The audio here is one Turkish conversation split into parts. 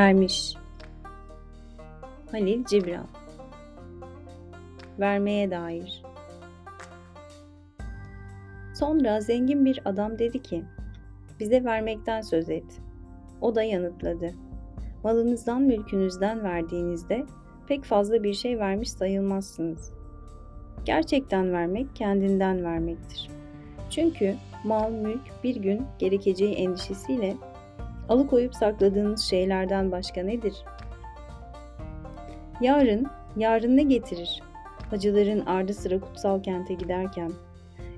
Ermiş Halil Cibran Vermeye dair Sonra zengin bir adam dedi ki, bize vermekten söz et. O da yanıtladı. Malınızdan mülkünüzden verdiğinizde pek fazla bir şey vermiş sayılmazsınız. Gerçekten vermek kendinden vermektir. Çünkü mal, mülk bir gün gerekeceği endişesiyle alıkoyup sakladığınız şeylerden başka nedir? Yarın, yarın ne getirir? Hacıların ardı sıra kutsal kente giderken,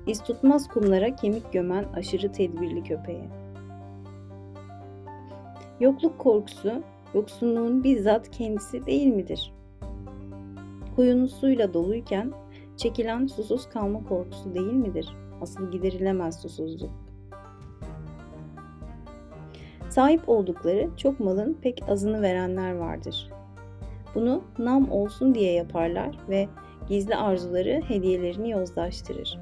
iz tutmaz kumlara kemik gömen aşırı tedbirli köpeğe. Yokluk korkusu, yoksunluğun bizzat kendisi değil midir? Kuyunuz suyla doluyken çekilen susuz kalma korkusu değil midir? Asıl giderilemez susuzluk. Sahip oldukları çok malın pek azını verenler vardır. Bunu nam olsun diye yaparlar ve gizli arzuları hediyelerini yozlaştırır.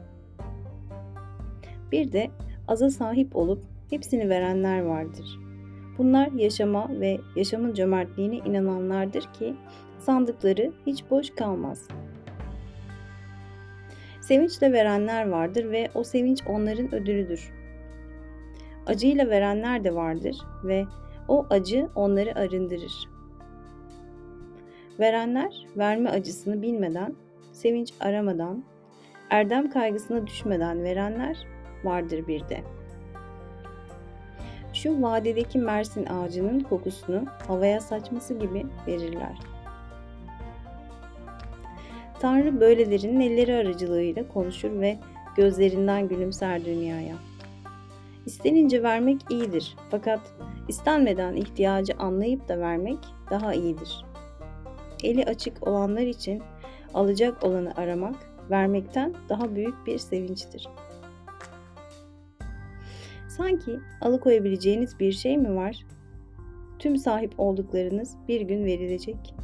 Bir de aza sahip olup hepsini verenler vardır. Bunlar yaşama ve yaşamın cömertliğine inananlardır ki sandıkları hiç boş kalmaz. Sevinçle verenler vardır ve o sevinç onların ödülüdür. Acıyla verenler de vardır ve o acı onları arındırır. Verenler verme acısını bilmeden, sevinç aramadan, erdem kaygısına düşmeden verenler vardır bir de. Şu vadedeki mersin ağacının kokusunu havaya saçması gibi verirler. Tanrı böylelerinin elleri aracılığıyla konuşur ve gözlerinden gülümser dünyaya. İstenince vermek iyidir fakat istenmeden ihtiyacı anlayıp da vermek daha iyidir. Eli açık olanlar için alacak olanı aramak vermekten daha büyük bir sevinçtir. Sanki alıkoyabileceğiniz bir şey mi var? Tüm sahip olduklarınız bir gün verilecek.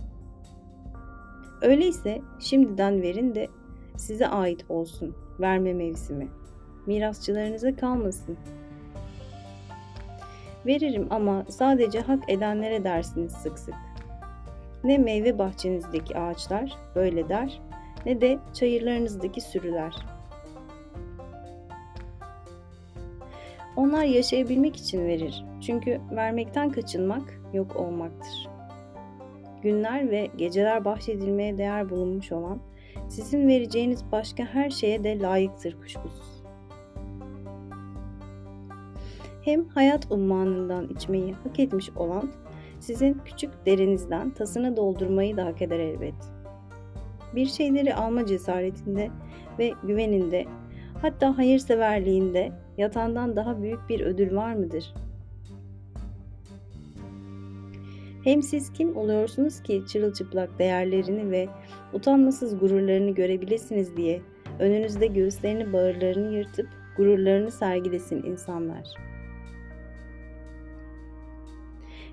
Öyleyse şimdiden verin de size ait olsun verme mevsimi. Mirasçılarınıza kalmasın. Veririm ama sadece hak edenlere dersiniz sık sık. Ne meyve bahçenizdeki ağaçlar böyle der, ne de çayırlarınızdaki sürüler.'' Onlar yaşayabilmek için verir. Çünkü vermekten kaçınmak yok olmaktır. Günler ve geceler bahşedilmeye değer bulunmuş olan sizin vereceğiniz başka her şeye de layıktır kuşkusuz. Hem hayat ummanından içmeyi hak etmiş olan sizin küçük derinizden tasını doldurmayı da hak eder elbet. Bir şeyleri alma cesaretinde ve güveninde hatta hayırseverliğinde yatandan daha büyük bir ödül var mıdır? Hem siz kim oluyorsunuz ki çırılçıplak değerlerini ve utanmasız gururlarını görebilirsiniz diye önünüzde göğüslerini bağırlarını yırtıp gururlarını sergilesin insanlar.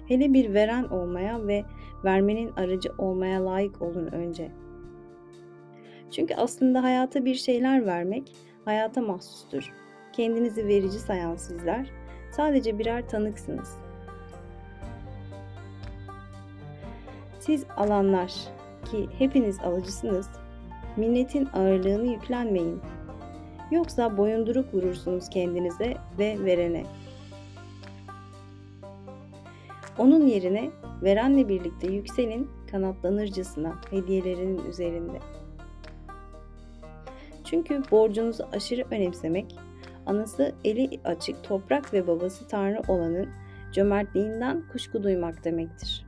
Hele bir veren olmaya ve vermenin aracı olmaya layık olun önce. Çünkü aslında hayata bir şeyler vermek hayata mahsustur. Kendinizi verici sayan sizler sadece birer tanıksınız. Siz alanlar ki hepiniz alıcısınız, minnetin ağırlığını yüklenmeyin. Yoksa boyunduruk vurursunuz kendinize ve verene. Onun yerine verenle birlikte yükselin kanatlanırcasına hediyelerinin üzerinde. Çünkü borcunuzu aşırı önemsemek, anası eli açık toprak ve babası Tanrı olanın cömertliğinden kuşku duymak demektir.